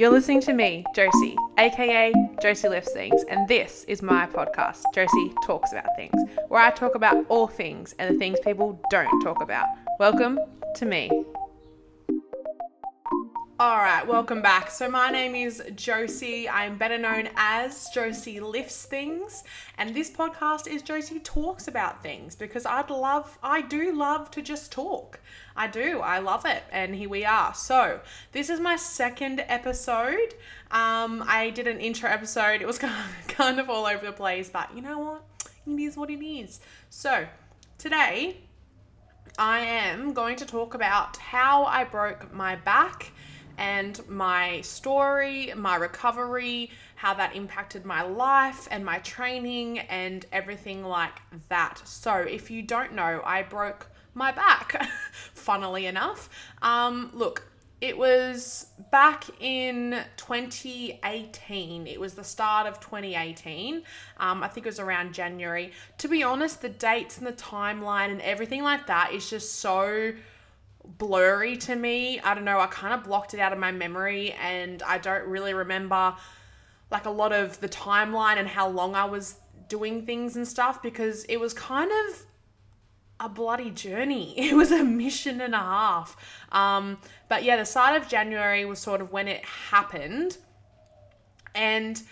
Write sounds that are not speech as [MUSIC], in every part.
You're listening to me, Josie, aka Josie Lifts Things, and this is my podcast, Josie Talks About Things, where I talk about all things and the things people don't talk about. Welcome to me. All right, welcome back. So, my name is Josie. I'm better known as Josie Lifts Things, and this podcast is Josie Talks About Things because I'd love, I do love to just talk. I do, I love it, and here we are. So, this is my second episode. Um, I did an intro episode, it was [LAUGHS] kind of, all over the place, but you know what? It is what it is. So, today, I am going to talk about how I broke my back and my story, my recovery, how that impacted my life and my training and everything like that. So, if you don't know, I broke my back, [LAUGHS] funnily enough. Um, look, it was back in 2018. It was the start of 2018. Um, I think it was around January. To be honest, the dates and the timeline and everything like that is just so blurry to me. I don't know, I kind of blocked it out of my memory and I don't really remember like a lot of the timeline and how long I was doing things and stuff because it was kind of a bloody journey. [LAUGHS] It was a mission and a half. Um, but yeah, the start of January was sort of when it happened. And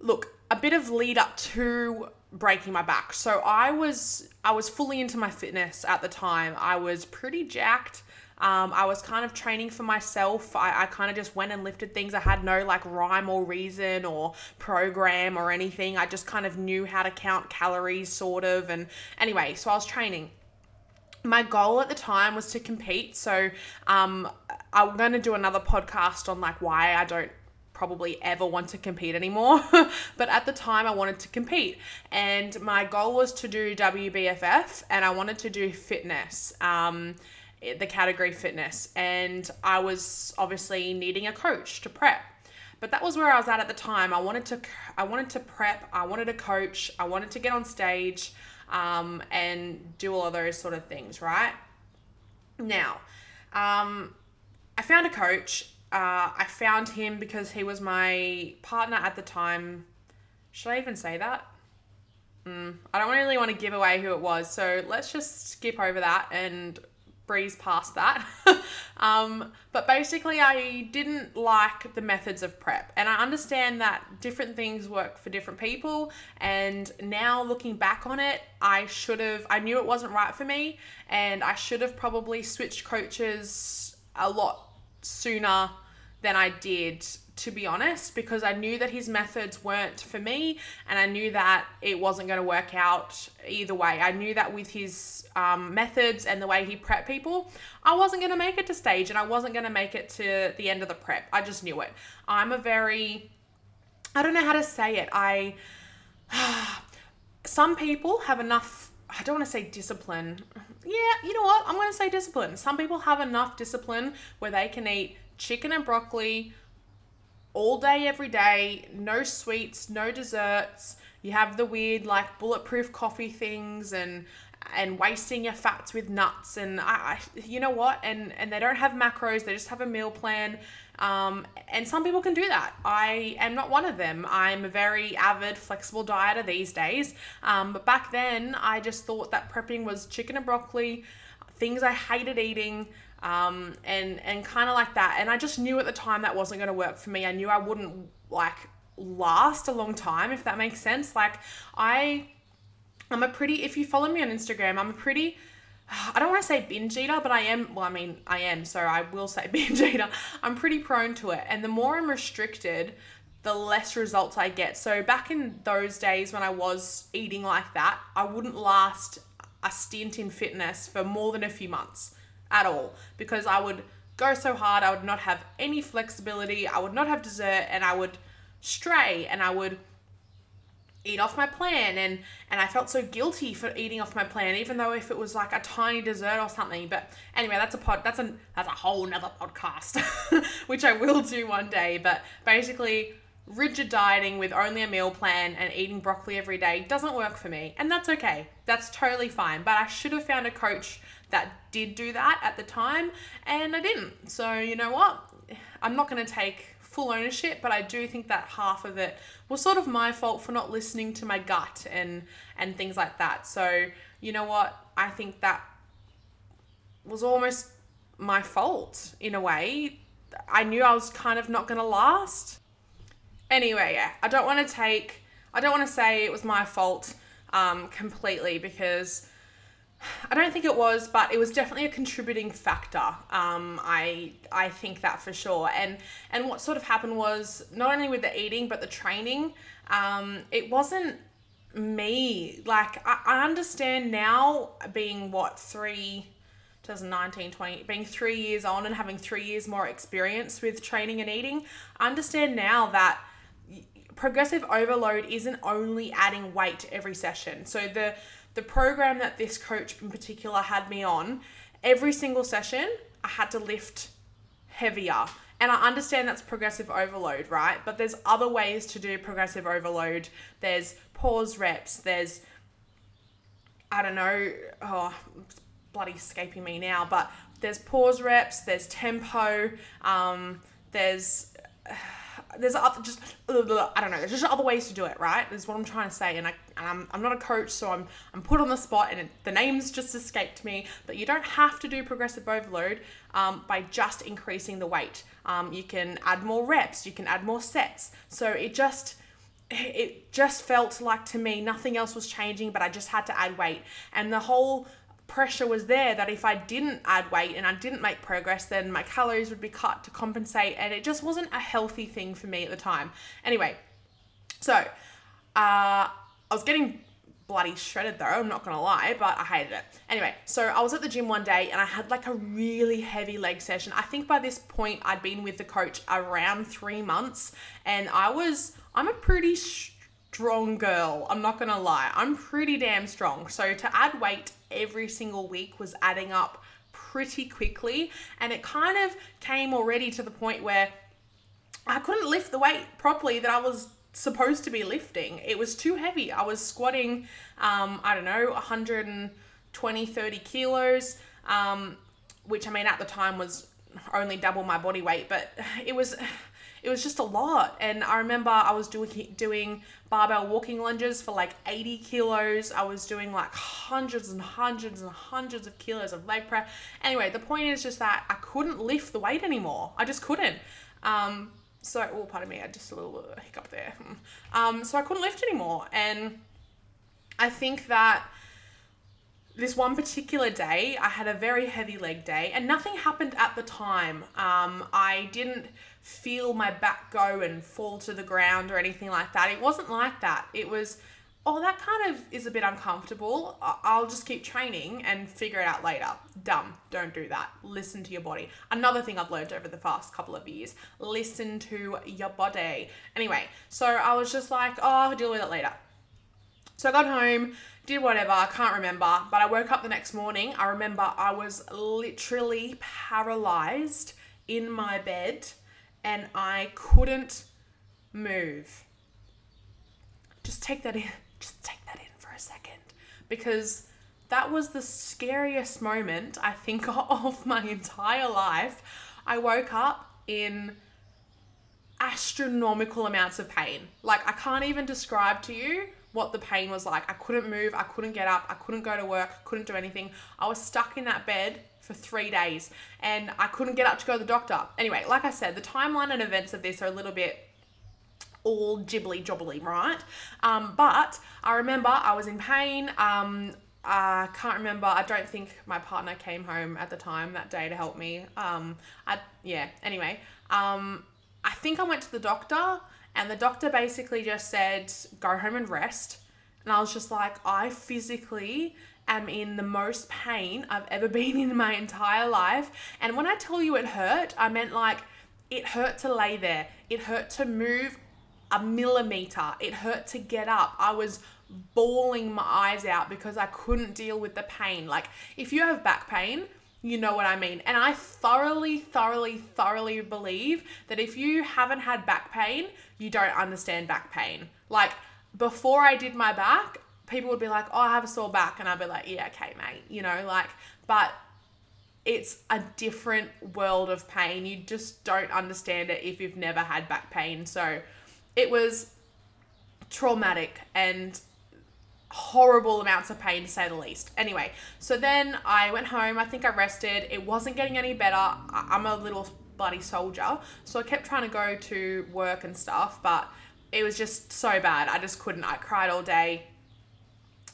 look, a bit of lead up to breaking my back. So I was I was fully into my fitness at the time. I was pretty jacked. Um, I was kind of training for myself. I, I kind of just went and lifted things. I had no like rhyme or reason or program or anything. I just kind of knew how to count calories, sort of. And anyway, so I was training. My goal at the time was to compete. So um, I'm going to do another podcast on like why I don't probably ever want to compete anymore. [LAUGHS] but at the time, I wanted to compete. And my goal was to do WBFF and I wanted to do fitness. Um, the category fitness, and I was obviously needing a coach to prep. But that was where I was at at the time. I wanted to, I wanted to prep. I wanted a coach. I wanted to get on stage, um, and do all of those sort of things. Right now, um, I found a coach. Uh, I found him because he was my partner at the time. Should I even say that? Mm, I don't really want to give away who it was, so let's just skip over that and breeze past that. [LAUGHS] um, but basically, I didn't like the methods of prep. And I understand that different things work for different people. And now looking back on it, I should have, I knew it wasn't right for me. And I should have probably switched coaches a lot sooner than I did to be honest, because I knew that his methods weren't for me and I knew that it wasn't going to work out either way. I knew that with his um, methods and the way he prepped people, I wasn't going to make it to stage and I wasn't going to make it to the end of the prep. I just knew it. I'm a very, I don't know how to say it. I, [SIGHS] some people have enough I don't want to say discipline. Yeah, you know what? I'm going to say discipline. Some people have enough discipline where they can eat chicken and broccoli all day, every day, no sweets, no desserts. You have the weird like bulletproof coffee things and and wasting your fats with nuts and I, I you know what? And and they don't have macros they just have a meal plan. Um, and some people can do that. I am not one of them. I'm a very avid flexible dieter these days. Um, but back then i just thought that prepping was chicken and broccoli things i hated eating um, and and kind of like that. And I just knew at the time that wasn't going to work for me. I knew I wouldn't like last a long time, if that makes sense. Like I, I'm a pretty. If you follow me on Instagram, I'm a pretty. I don't want to say binge eater, but I am. Well, I mean, I am, so I will say [LAUGHS] binge eater. I'm pretty prone to it, and the more I'm restricted, the less results I get. So back in those days when I was eating like that, I wouldn't last a stint in fitness for more than a few months at all. Because I would go so hard, I would not have any flexibility, I would not have dessert, and I would stray and I would eat off my plan and and I felt so guilty for eating off my plan even though if it was like a tiny dessert or something. But anyway that's a pod that's a that's a whole nother podcast [LAUGHS] which I will do one day. But basically rigid dieting with only a meal plan and eating broccoli every day doesn't work for me and that's okay. That's totally fine. But I should have found a coach that did do that at the time, and I didn't. So, you know what? I'm not going to take full ownership, but I do think that half of it was sort of my fault for not listening to my gut and and things like that. So, you know what? I think that was almost my fault in a way. I knew I was kind of not going to last. Anyway, yeah, I don't want to take I don't want to say it was my fault um, completely because I don't think it was, but it was definitely a contributing factor. Um, I I think that for sure. And and what sort of happened was not only with the eating but the training. Um, it wasn't me. Like I, I understand now, being what three. 2019 20 being three years on and having three years more experience with training and eating I understand now that progressive overload isn't only adding weight every session so the the program that this coach in particular had me on, every single session, I had to lift heavier. And I understand that's progressive overload, right? But there's other ways to do progressive overload. There's pause reps, there's, I don't know, oh, bloody escaping me now, but there's pause reps, there's tempo, um, there's. Uh, there's other just I don't know. There's just other ways to do it, right? Is what I'm trying to say. And I and I'm, I'm not a coach, so I'm I'm put on the spot, and it, the names just escaped me. But you don't have to do progressive overload um, by just increasing the weight. Um, you can add more reps. You can add more sets. So it just it just felt like to me nothing else was changing, but I just had to add weight, and the whole pressure was there that if I didn't add weight and I didn't make progress, then my calories would be cut to compensate, and it just wasn't a healthy thing for me at the time. Anyway, so uh, I was getting bloody shredded though, I'm not gonna lie, but I hated it. Anyway, so I was at the gym one day and I had like a really heavy leg session. I think by this point I'd been with the coach around three months, and I was, I'm a pretty strong girl. I'm not gonna lie. I'm pretty damn strong. So to add weight every single week was adding up pretty quickly. And it kind of came already to the point where I couldn't lift the weight properly that I was supposed to be lifting. It was too heavy. I was squatting, um, I don't know, 120, 30 kilos, um, which I mean at the time was only double my body weight, but it was it was just a lot. And I remember I was doing doing barbell walking lunges for like 80 kilos. I was doing like hundreds and hundreds and hundreds of kilos of leg press. Anyway, the point is just that I couldn't lift the weight anymore. I just couldn't. Um, so, oh, pardon me, I just a little hiccup there. [LAUGHS] Um, so I couldn't lift anymore, and I think that this one particular day, I had a very heavy leg day, and nothing happened at the time. Um, I didn't feel my back go and fall to the ground or anything like that. It wasn't like that. It was, oh, that kind of is a bit uncomfortable. I'll just keep training and figure it out later. Dumb. Don't do that. Listen to your body. Another thing I've learned over the past couple of years listen to your body. Anyway, so I was just like, oh, I'll deal with it later. So I got home, did whatever, I can't remember, but I woke up the next morning. I remember I was literally paralyzed in my bed and I couldn't move. Just take that in. [LAUGHS] Just take that in for a second because that was the scariest moment I think [LAUGHS] of my entire life. I woke up in astronomical amounts of pain. Like I can't even describe to you what the pain was like. I couldn't move, I couldn't get up, I couldn't go to work, couldn't do anything. I was stuck in that bed for three days and I couldn't get up to go to the doctor. Anyway, like I said, the timeline and events of this are a little bit all jibbly jobbly, right? Um, but I remember I was in pain. Um, I can't remember. I don't think my partner came home at the time that day to help me. Um, I yeah. Anyway, um, I think I went to the doctor and the doctor basically just said, go home and rest. And I was just like, I physically am in the most pain I've ever [LAUGHS] been in my entire life. And when I tell you it hurt, I meant like it hurt to lay there, it hurt to move a millimeter, it hurt to get up. I was bawling my eyes out because I couldn't deal with the pain. Like, if you have back pain, you know what I mean. And I thoroughly, thoroughly, thoroughly believe that if you haven't had back pain, you don't understand back pain. Like before I did my back, people would be like, "Oh, I have a sore back," and I'd be like, "Yeah, okay, mate," you know, like. But it's a different world of pain. You just don't understand it if you've never had back pain. So it was traumatic and horrible amounts of pain to say the least. Anyway, so then I went home. I think I rested. It wasn't getting any better. I- I'm a little bloody soldier, so I kept trying to go to work and stuff, but it was just so bad. I just couldn't. I cried all day.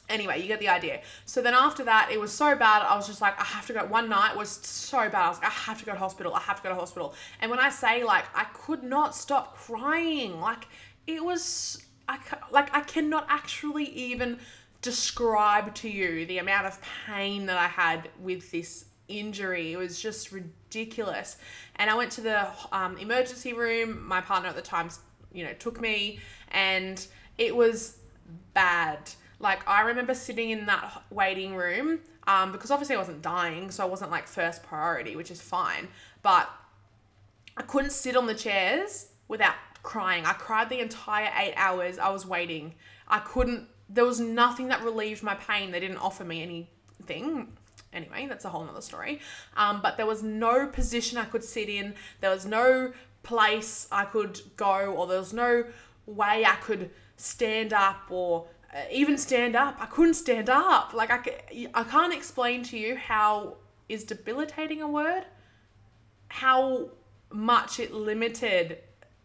Anyway, you get the idea. So then after that, it was so bad. I was just like, I have to go. One night was so bad. I was like, I have to go to hospital. I have to go to hospital. And when I say like, I could not stop crying. Like it was, Like I cannot actually even describe to you the amount of pain that I had with this injury. It was just ridiculous. And I went to the um, emergency room. My partner at the time, you know, took me, and it was bad. Like I remember sitting in that waiting room um, because obviously I wasn't dying, so I wasn't like first priority, which is fine. But I couldn't sit on the chairs without crying. I cried the entire eight hours I was waiting. I couldn't. There was nothing that relieved my pain. They didn't offer me anything. Anyway, that's a whole nother story. Um, but there was no position I could sit in. There was no place I could go, or there was no way I could stand up or uh, even stand up. I couldn't stand up. Like I, I can't explain to you how is debilitating a word. How much it limited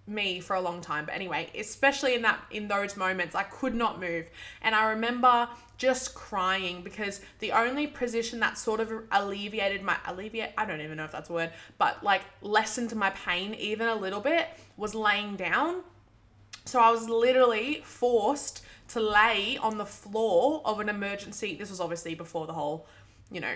me for a long time. But anyway, especially in that in those moments, I could not move. And I remember just crying because the only position that sort of alleviated my alleviate I don't even know if that's a word, but like lessened my pain even a little bit was laying down. So I was literally forced to lay on the floor of an emergency. This was obviously before the whole, you know,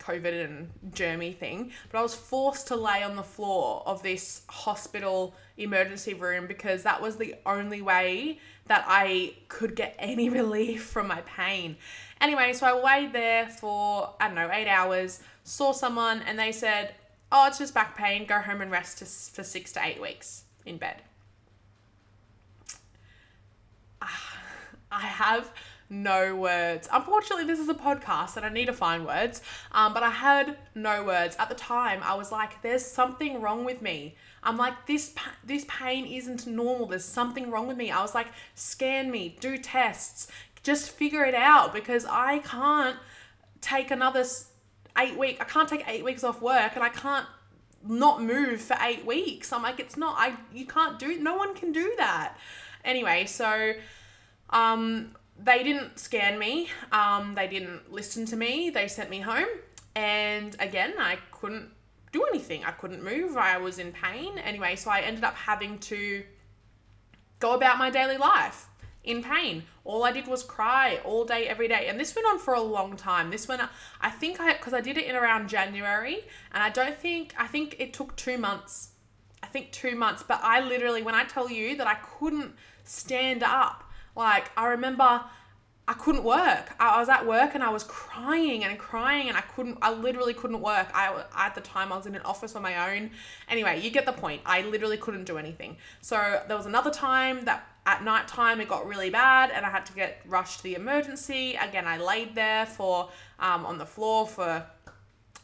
COVID and germy thing, but I was forced to lay on the floor of this hospital emergency room because that was the only way that I could get any [LAUGHS] relief from my pain. Anyway, so I laid there for, I don't know, eight hours, saw someone, and they said, Oh, it's just back pain, go home and rest for six to eight weeks in bed. Ah, [LAUGHS] I have no words. Unfortunately, this is a podcast and I need to find words, um, but I had no words. At the time, I was like, there's something wrong with me. I'm like, this, pa- this pain isn't normal. There's something wrong with me. I was like, scan me, do tests, just figure it out because I can't take another eight week. I can't take eight weeks off work and I can't not move for eight weeks. I'm like, it's not, I, you can't do, no one can do that. Anyway, so, um, they didn't scan me. Um, they didn't listen to me. They sent me home. And again, I couldn't do anything. I couldn't move. I was in pain. Anyway, so I ended up having to go about my daily life in pain. All I did was cry all day, every day. And this went on for a long time. This went, I think I, because I did it in around January. And I don't think, I think it took two months. I think two months. But I literally, when I tell you that I couldn't stand up, like, I remember I couldn't work. I was at work and I was crying and crying and I couldn't, I literally couldn't work. I, at the time, I was in an office on my own. Anyway, you get the point. I literally couldn't do anything. So there was another time that at night time it got really bad and I had to get rushed to the emergency. Again, I laid there for, um, on the floor for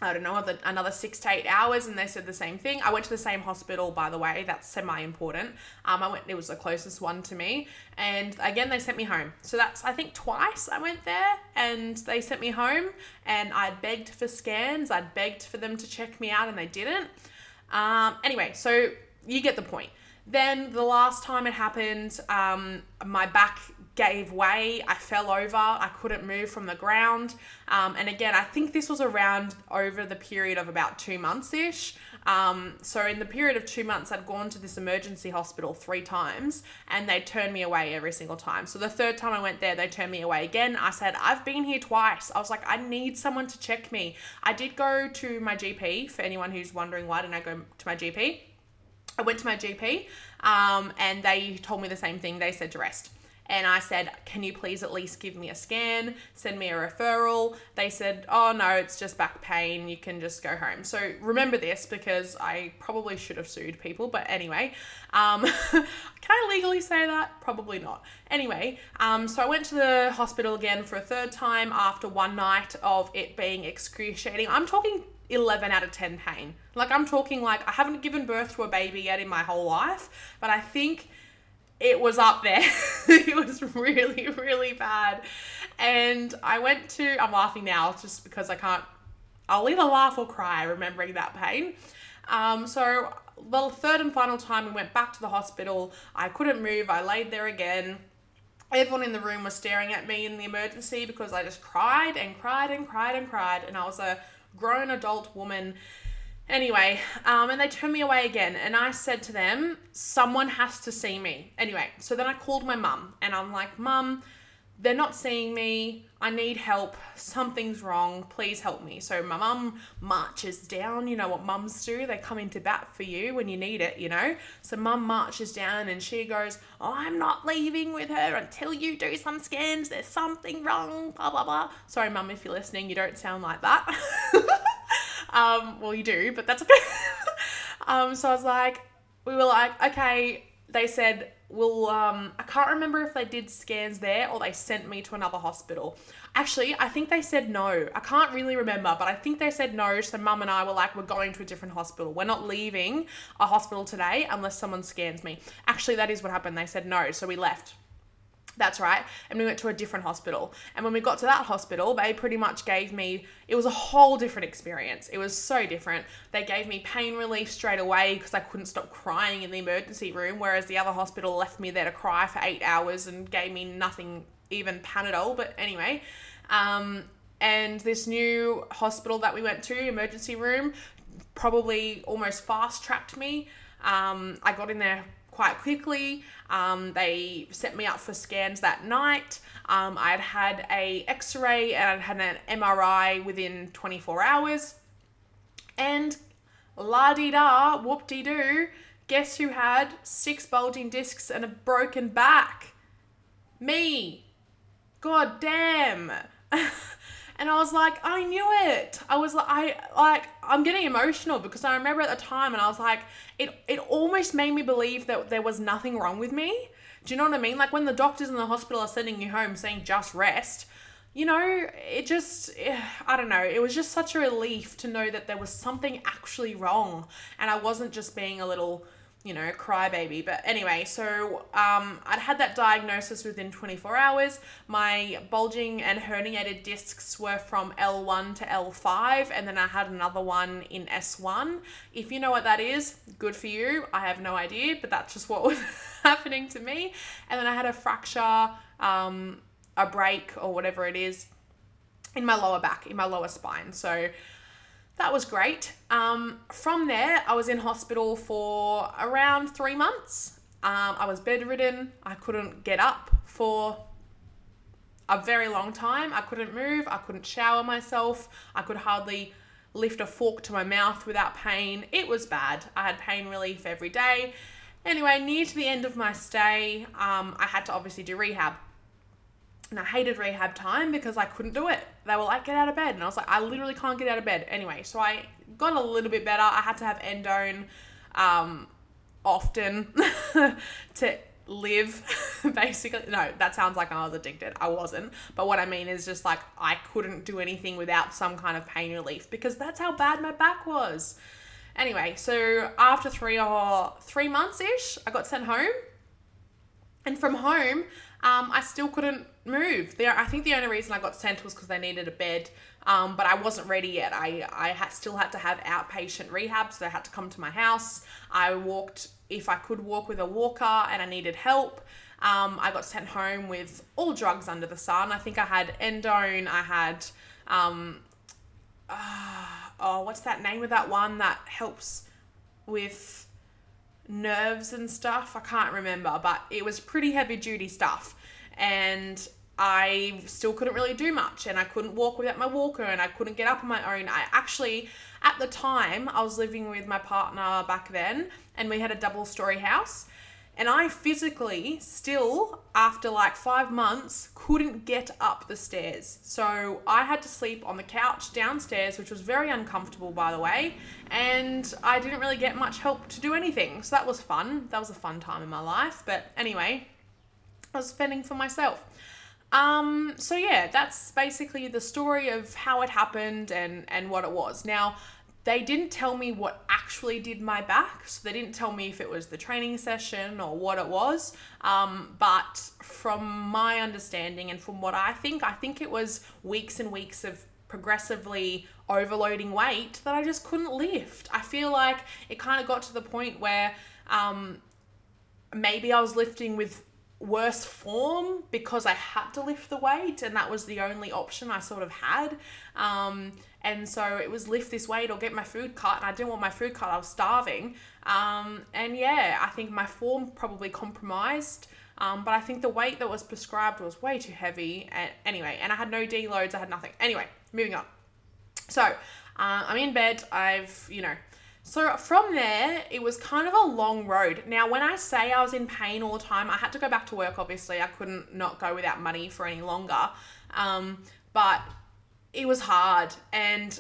I don't know, another, six to eight hours, and they said the same thing. I went to the same hospital, by the way. That's semi important. Um, I went; it was the closest one to me, and again, they sent me home. So that's I think twice I went there, and they sent me home, and I begged for scans. I begged for them to check me out, and they didn't. Um, anyway, so you get the point. Then the last time it happened, um, my back gave way. I fell over. I couldn't move from the ground. Um, and again, I think this was around over the period of about two months ish. Um, so in the period of two months, I'd gone to this emergency hospital three times and they turned me away every single time. So the third time I went there, they turned me away again. I said, I've been here twice. I was like, I need someone to check me. I did go to my GP for anyone who's wondering why didn't I go to my GP. I went to my GP um, and they told me the same thing. They said to rest. And I said, Can you please at least give me a scan, send me a referral? They said, Oh, no, it's just back pain. You can just go home. So remember this because I probably should have sued people. But anyway, um, [LAUGHS] can I legally say that? Probably not. Anyway, um, so I went to the hospital again for a third time after one night of it being excruciating. I'm talking 11 out of 10 pain. Like I'm talking like I haven't given birth to a baby yet in my whole life, but I think it was up there. [LAUGHS] it was really, really bad. And I went to, I'm laughing now just because I can't, I'll either laugh or cry remembering that pain. Um, so the third and final time we went back to the hospital, I couldn't move. I laid there again. Everyone in the room was staring at me in the emergency because I just cried and cried and cried and cried. And I was a grown adult woman. Anyway, um, and they turned me away again, and I said to them, Someone has to see me. Anyway, so then I called my mum, and I'm like, Mum, they're not seeing me. I need help. Something's wrong. Please help me. So my mum marches down. You know what mums do? They come into bat for you when you need it, you know? So mum marches down and she goes, oh, I'm not leaving with her until you do some scans. There's something wrong. Blah, blah, blah. Sorry, mum, if you're listening, you don't sound like that. [LAUGHS] um, well, you do, but that's okay. [LAUGHS] um, so I was like, we were like, okay. They said, well, um I can't remember if they did scans there or they sent me to another hospital. Actually, I think they said no. I can't really remember, but I think they said no. So mum and I were like, we're going to a different hospital. We're not leaving a hospital today unless someone scans me. Actually, that is what happened. They said no, so we left. That's right. And we went to a different hospital. And when we got to that hospital, they pretty much gave me, it was a whole different experience. It was so different. They gave me pain relief straight away because I couldn't stop crying in the emergency room, whereas the other hospital left me there to cry for eight hours and gave me nothing, even Panadol. But anyway, um, and this new hospital that we went to, emergency room, probably almost fast tracked me. Um, I got in there quite quickly. Um, they set me up for scans that night. Um, I'd had a X-ray and I'd had an MRI within 24 hours. And la di da, whoop de doo, guess who had six bulging discs and a broken back? Me. God damn. [LAUGHS] And I was like, I knew it. I was like, I like, I'm getting emotional because I remember at the time, and I was like, it it almost made me believe that there was nothing wrong with me. Do you know what I mean? Like when the doctors in the hospital are sending you home saying just rest, you know, it just, eh, I don't know, it was just such a relief to know that there was something actually wrong and I wasn't just being a little you know, crybaby. But anyway, so um, I'd had that diagnosis within 24 hours. My bulging and herniated discs were from L1 to L5, and then I had another one in S1. If you know what that is, good for you. I have no idea, but that's just what [LAUGHS] was happening to me. And then I had a fracture, um, a break, or whatever it is, in my lower back, in my lower spine. So that was great. Um, from there, I was in hospital for around three months. Um, I was bedridden. I couldn't get up for a very long time. I couldn't move. I couldn't shower myself. I could hardly lift a fork to my mouth without pain. It was bad. I had pain relief every day. Anyway, near to the end of my stay, um, I had to obviously do rehab. And I hated rehab time because I couldn't do it. They were like, get out of bed. And I was like, I literally can't get out of bed. Anyway, so I got a little bit better. I had to have endone um, often [LAUGHS] to live, [LAUGHS] basically. No, that sounds like I was addicted. I wasn't. But what I mean is just like I couldn't do anything without some kind of pain relief because that's how bad my back was. Anyway, so after three or three months ish, I got sent home. And from home, um, I still couldn't move. There, I think the only reason I got sent was because they needed a bed, um, but I wasn't ready yet. I I still had to have outpatient rehab, so they had to come to my house. I walked if I could walk with a walker, and I needed help. Um, I got sent home with all drugs under the sun. I think I had endone. I had um, uh, oh, what's that name of that one that helps with nerves and stuff. I can't remember, but it was pretty heavy duty stuff. And I still couldn't really do much and I couldn't walk without my walker and I couldn't get up on my own. I actually, at the time, I was living with my partner back then and we had a double story house and I physically still, after like five months, couldn't get up the stairs. So I had to sleep on the couch downstairs, which was very uncomfortable, by the way. And I didn't really get much help to do anything. So that was fun. That was a fun time in my life. But anyway, I was fending for myself. Um, so yeah, that's basically the story of how it happened and, and what it was. Now, they didn't tell me what actually did my back. So they didn't tell me if it was the training session or what it was. Um, but from my understanding and from what I think, I think it was weeks and weeks of progressively overloading weight that I just couldn't lift. I feel like it kind of got to the point where um, maybe I was lifting with worse form because I had to lift the weight and that was the only option I sort of had. Um, and so it was lift this weight or get my food cut. And I didn't want my food cut, I was starving. Um, and yeah, I think my form probably compromised. Um, but I think the weight that was prescribed was way too heavy. And anyway, and I had no deloads, I had nothing. Anyway, moving on. So uh, I'm in bed. I've, you know, so from there, it was kind of a long road. Now, when I say I was in pain all the time, I had to go back to work, obviously. I couldn't not go without money for any longer. Um, but it was hard. And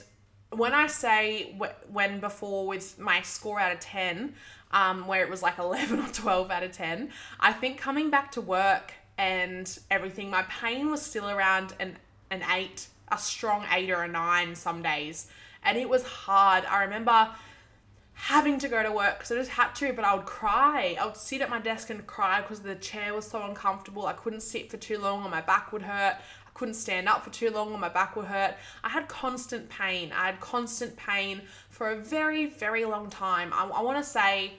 when I say when before with my score out of 10, um, where it was like [LAUGHS] 11 or 12 out of 10, I think coming back to work and everything, my pain was still around an, an 8, a strong 8 or a 9 some days. And it was hard. I remember having to go to work because I just had to, but I would cry. I would sit at my desk and cry because the chair was so uncomfortable. I couldn't sit for too long or my back would hurt I couldn't stand up for too long or my back would hurt. I had constant pain. I had constant pain for a very, very long time. I, I want to say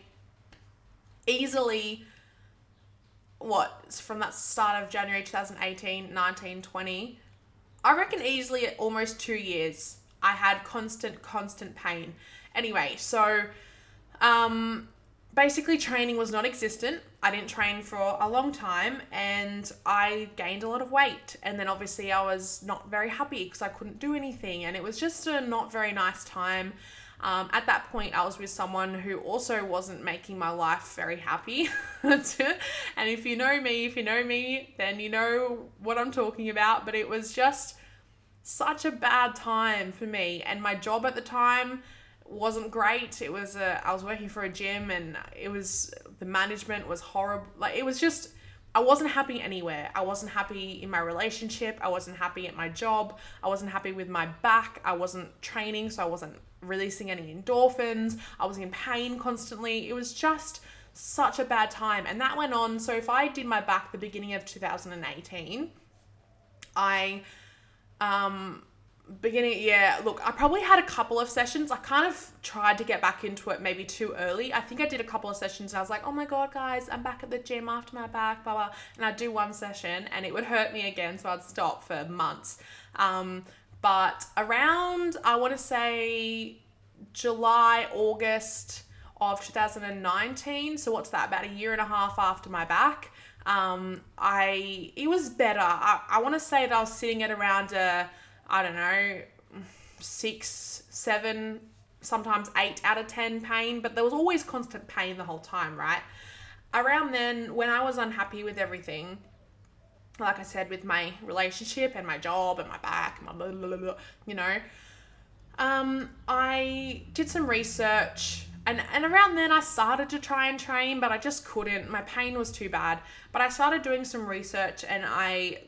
easily what from that start of January 2018, 19, 20. I reckon easily almost two years. I had constant, constant pain. Anyway, so um, basically training was non existent. I didn't train for a long time and I gained a lot of weight. And then obviously I was not very happy because I couldn't do anything. And it was just a not very nice time. Um, at that point, I was with someone who also wasn't making my life very happy. [LAUGHS] and if you know me, if you know me, then you know what I'm talking about. But it was just such a bad time for me. And my job at the time, wasn't great. It was a, I was working for a gym and it was the management was horrible. Like it was just I wasn't happy anywhere. I wasn't happy in my relationship. I wasn't happy at my job. I wasn't happy with my back. I wasn't training, so I wasn't releasing any endorphins. I was in pain constantly. It was just such a bad time. And that went on. So if I did my back the beginning of 2018, I um beginning yeah look i probably had a couple of sessions. I kind of tried to get back into it maybe too early. I think i did a couple of sessions i was like oh my god guys i'm back at the gym after my back blah blah. And i'd do one session and it would hurt me again so i'd stop for months. Um, but around i want to say july august of 2019 so what's that about a year and a half after my back um, i it was better. I, I want to say that i was sitting at around a I don't know, six, seven, sometimes eight out of 10 pain, but there was always constant pain the whole time, right? Around then, when I was unhappy with everything, like I said, with my relationship and my job and my back, and my blah, blah, blah, blah, you know, um, I did some research and and around then I started to try and train, but I just couldn't. My pain was too bad. But I started doing some research and I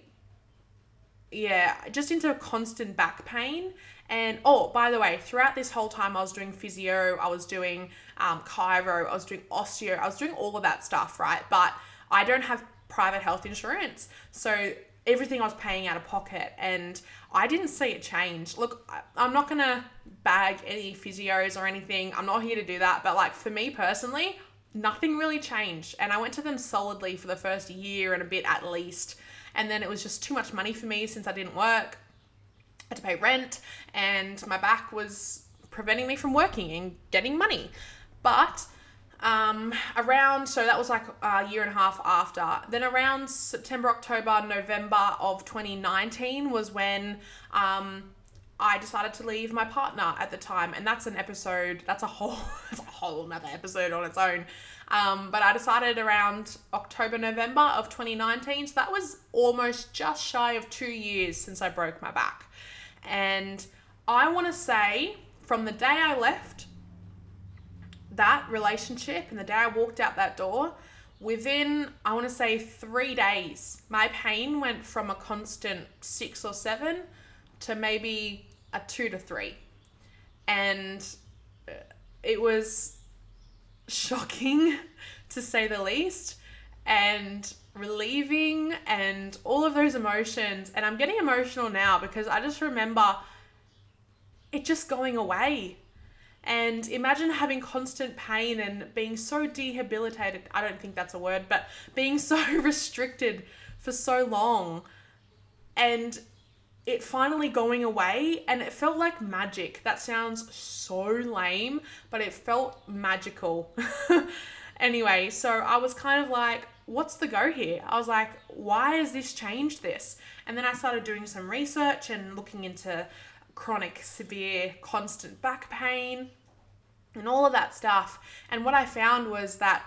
yeah, just into constant back pain. And oh, by the way, throughout this whole time, I was doing physio, I was doing um, chiro, I was doing osteo, I was doing all of that stuff, right? But I don't have private health insurance. So everything I was paying out of pocket and I didn't see it change. Look, I'm not gonna bag any physios or anything. I'm not here to do that. But like for me personally, nothing really changed. And I went to them solidly for the first year and a bit at least. And then it was just too much money for me since I didn't work. I had to pay rent, and my back was preventing me from working and getting money. But um, around, so that was like a year and a half after. Then around September, October, November of 2019 was when um, I decided to leave my partner at the time, and that's an episode. That's a whole. [LAUGHS] That's a whole another episode on its own. Um, but I decided around October, November of 2019. So that was almost just shy of two years since I broke my back. And I want to say from the day I left that relationship and the day I walked out that door, within, I want to say, three days, my pain went from a constant six or seven to maybe a two to three. And uh, it was shocking [LAUGHS] to say the least and relieving and all of those emotions and I'm getting emotional now because I just remember it just going away and imagine having constant pain and being so debilitated. I don't think that's a word, but being so [LAUGHS] restricted for so long. And it finally going away and it felt like magic. That sounds so lame, but it felt magical. [LAUGHS] anyway, so I was kind of like, what's the go here? I was like, why has this changed this? And then I started doing some research and looking into chronic, severe, constant back pain and all of that stuff. And what I found was that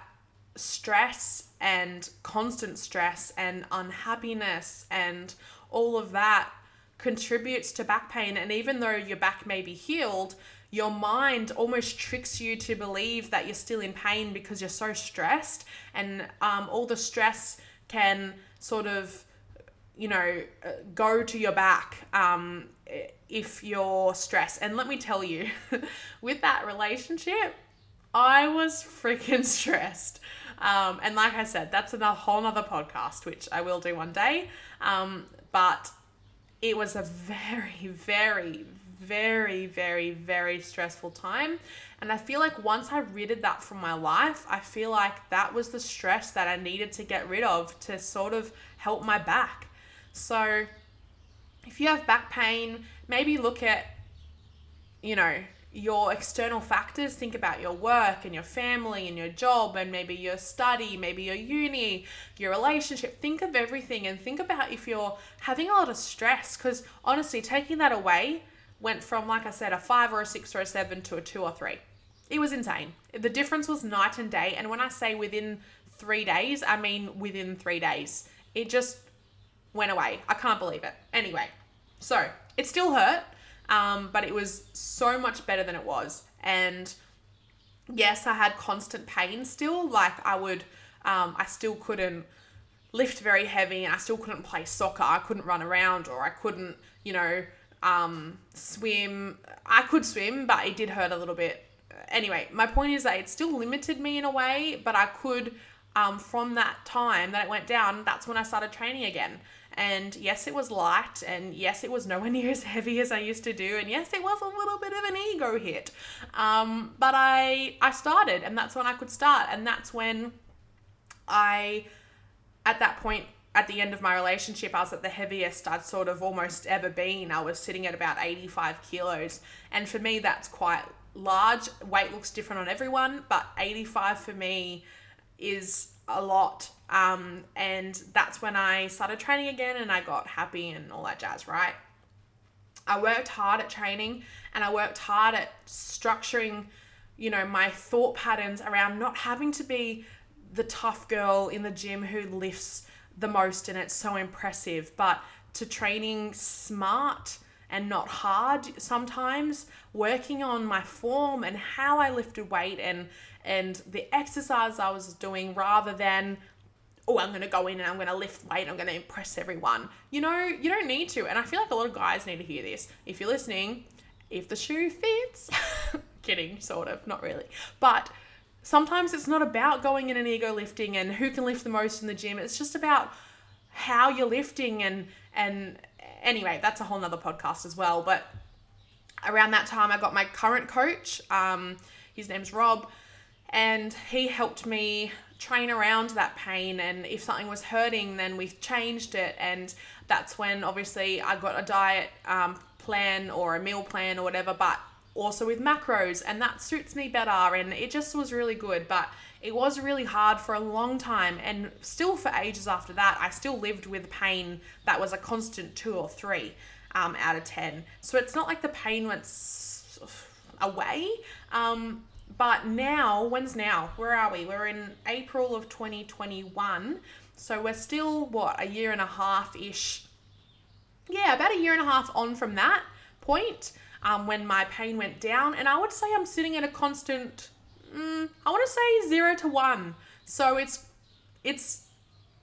stress and constant stress and unhappiness and all of that contributes to back pain. And even though your back may be healed, your mind almost tricks you to believe that you're still in pain because you're so stressed. And um, all the stress can sort of, you know, uh, go to your back um, if you're stressed. And let me tell you, [LAUGHS] with that relationship, I was freaking [LAUGHS] stressed. Um, and like I said, that's a whole nother podcast, which I will do one day. Um, but it was a very, very, very, very, very stressful time. And I feel like once I ridded that from my life, I feel like that was the stress that I needed to get rid of to sort of help my back. So if you have back pain, maybe look at, you know, your external factors. Think about your work and your family and your job and maybe your study, maybe your uni, your relationship. Think of everything and think about if you're having a lot of stress. Because honestly, taking that away went from, like I said, a five or a six or a seven to a two or three. It was insane. The difference was night and day. And when I say within three days, I mean within three days. It just went away. I can't believe it. Anyway, so it still hurt, um, but it was so much better than it was. And yes, I had constant pain still. Like I would, um, I still couldn't lift very heavy and I still couldn't play soccer. I couldn't run around or I couldn't, you know, um, swim. I could swim, but it did hurt a little bit. Anyway, my point is that it still limited me in a way, but I could, um, from that time that it went down, that's when I started training again. And yes, it was light, and yes, it was nowhere [LAUGHS] near as heavy as I used to do, and yes, it was a little bit of an ego hit. Um, but I I started, and that's when I could start, and that's when I, at that point, at the end of my relationship, I was at the heaviest I'd sort of almost ever been. I was sitting at about 85 kilos. And for me, that's quite large. Weight looks different on everyone, but 85 for me is a lot. Um, and that's when I started training again and I got happy and all that jazz, right? I worked hard at training and I worked hard at structuring, you know, my thought patterns around not having to be the tough girl in the gym who lifts the most and it's so impressive, but to training smart and not hard sometimes, working on my form and how I lifted weight and and the exercise I was doing rather than oh, I'm going to go in and I'm going to lift weight, I'm going to impress everyone. You know, you don't need to. And I feel like a lot of guys need to hear this. If you're listening, if the shoe fits, [LAUGHS] kidding, sort of, not really. But sometimes it's not about going in and ego lifting and who can lift the most in the gym. It's just about how you're lifting and and anyway, that's a whole nother podcast as well. But around that time I got my current coach. Um, his name's Rob and he helped me train around that pain and if something was hurting then we changed it and that's when obviously i got a diet um, plan or a meal plan or whatever but also with macros and that suits me better and it just was really good but it was really hard for a long time and still for ages after that i still lived with pain that was a constant two or three um, out of ten so it's not like the pain went away um, but now, when's now? Where are we? We're in April of 2021. So we're still, what, a year and a half ish? Yeah, about a year and a half on from that point um, when my pain went down. And I would say I'm sitting at a constant, mm, I want to say zero to one. So it's, it's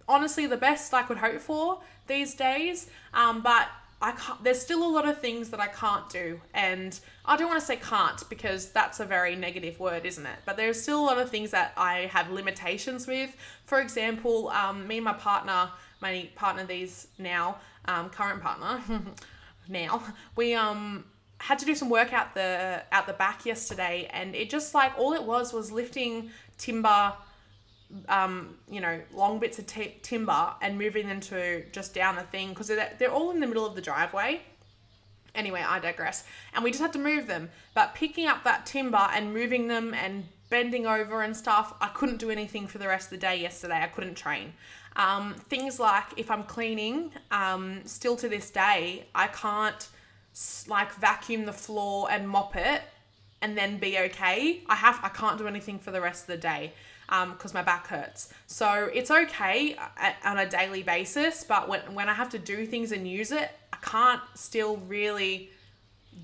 honestly the best I could hope for these days. Um, but I can't, there's still a lot of things that I can't do. And I don't want to say can't because that's a very negative word, isn't it? But there's still a lot of things that I have limitations with. For example, um, me and my partner, my partner these now, um, current partner, [LAUGHS] now, we um had to do some work out the out the back yesterday and it just like all it was was lifting timber um, you know, long bits of t- timber and moving them to just down the thing because they're, they're all in the middle of the driveway. Anyway, I digress. And we just had to move them. But picking up that timber and moving them and bending over and stuff, I couldn't do anything for the rest of the day yesterday. I couldn't train. Um, things like if I'm cleaning, um, still to this day, I can't like vacuum the floor and mop it and then be okay. I have I can't do anything for the rest of the day um because um, my back hurts. So it's okay on a daily basis, but when, when I have to do things and use it, I can't still really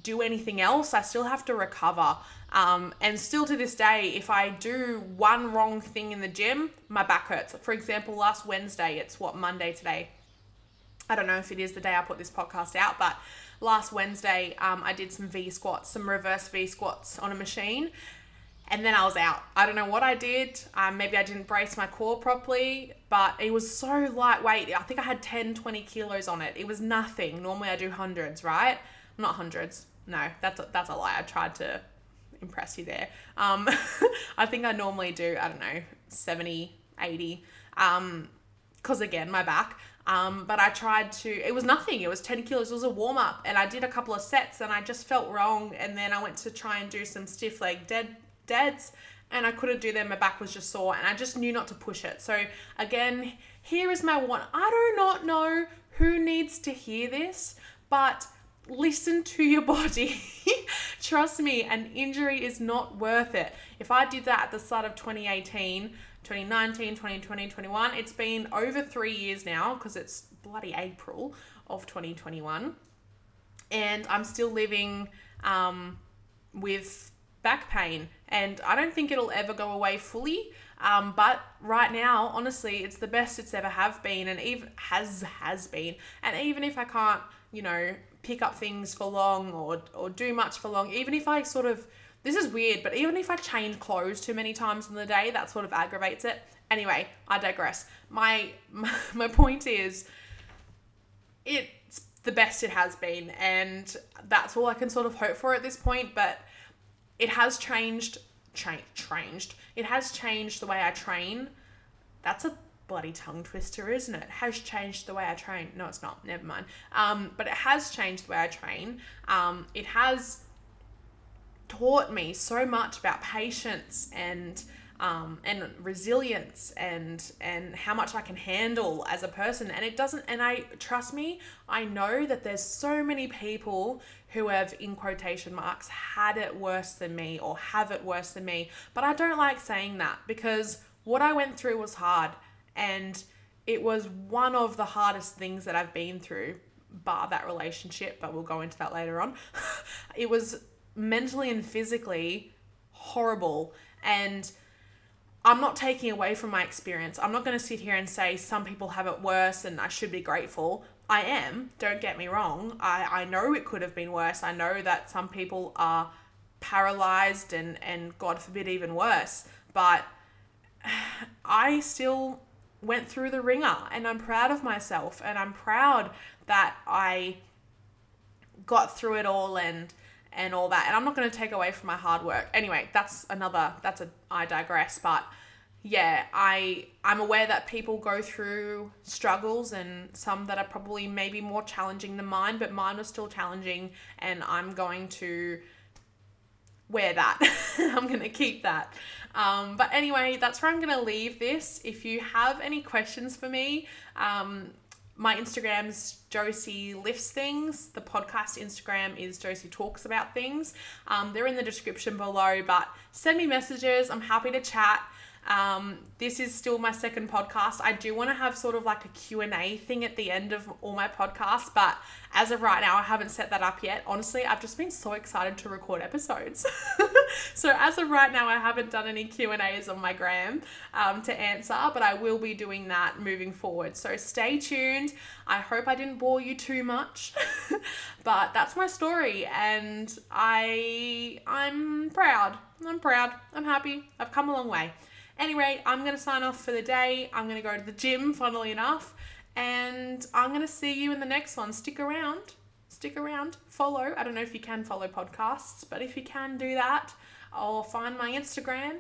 do anything else. I still have to recover. Um, and still to this day, if I do one wrong thing in the gym, my back hurts. For example, last Wednesday, it's what, Monday today. I don't know if it is the day I put this podcast out, but last Wednesday, um, I did some V squats, some reverse V squats on a machine and then I was out. I don't know what I did. Um, maybe I didn't brace my core properly, but it was so lightweight. I think I had 10, 20 kilos on it. It was nothing. Normally I do hundreds, right? Not hundreds. No, that's a, that's a lie. I tried to impress you there. Um, [LAUGHS] I think I normally do, I don't know, 70, 80. Um, cause again, my back. Um, but I tried to, it was nothing. It was 10 kilos. It was a warm up. And I did a couple of sets and I just felt wrong. And then I went to try and do some stiff leg dead deads and I couldn't do them. My back was just sore and I just knew not to push it. So, again, here is my one. I do not know who needs to hear this, but listen to your body. [LAUGHS] Trust me, an injury is not worth it. If I did that at the start of 2018, 2019, 2020, 21, it's been over three years now because it's bloody April of 2021. And I'm still living um, with back pain and I don't think it'll ever go away fully. Um, but right now, honestly, it's the best it's ever have been, and even has has been. And even if I can't, you know, pick up things for long or or do much for long, even if I sort of this is weird, but even if I change clothes too many times in the day, that sort of aggravates it. Anyway, I digress. My my, [LAUGHS] my point is, it's the best it has been, and that's all I can sort of hope for at this point. But it has changed cha- changed it has changed the way i train that's a bloody tongue twister isn't it has changed the way i train no it's not never mind um, but it has changed the way i train um, it has taught me so much about patience and um, and resilience and and how much I can handle as a person. And it doesn't. And I trust me. I know that there's so many people who have in quotation marks had it worse than me or have it worse than me. But I don't like saying that because what I went through was hard and it was one of the hardest things that I've been through bar that relationship, but we'll go into that later on. [LAUGHS] it was mentally and physically horrible and I'm not taking away from my experience. I'm not going to sit here and say some people have it worse and I should be grateful. I am, don't get me wrong. I, I know it could have been worse. I know that some people are paralyzed and, and God forbid, even worse. But [SIGHS] I still went through the wringer and I'm proud of myself and I'm proud that I got through it all and and all that. And I'm not going to take away from my hard work. Anyway, that's another that's a I digress, but yeah, I I'm aware that people go through struggles and some that are probably maybe more challenging than mine, but mine was still challenging and I'm going to wear that. [LAUGHS] I'm going to keep that. Um, but anyway, that's where I'm going to leave this. If you have any questions for me, um, my Instagram's Josie Lifts Things. The podcast Instagram is Josie Talks About Things. Um, they're in the description below, but send me messages. I'm happy to chat. Um, this is still my second podcast. I do want to have sort of like a Q&A thing at the end of all my podcasts, but as of right now, I haven't set that up yet. Honestly, I've just been so excited to record episodes. [LAUGHS] so as of right now, I haven't done any Q&As on my gram um, to answer, but I will be doing that moving forward. So stay tuned. I hope I didn't bore you too much, [LAUGHS] but that's my story, and I I'm proud. I'm proud. I'm happy. I've come a long way. Anyway, I'm going to sign off for the day. I'm going to go to the gym, funnily enough, and I'm going to see you in the next one. Stick around. Stick around. Follow. I don't know if you can follow podcasts, but if you can do that, I'll find my Instagram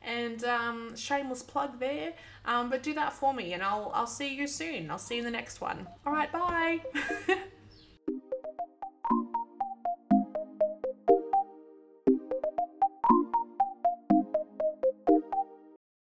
and um, shameless plug there. Um, but do that for me, and I'll I'll see you soon. I'll see you in the next one. All right, bye. [LAUGHS]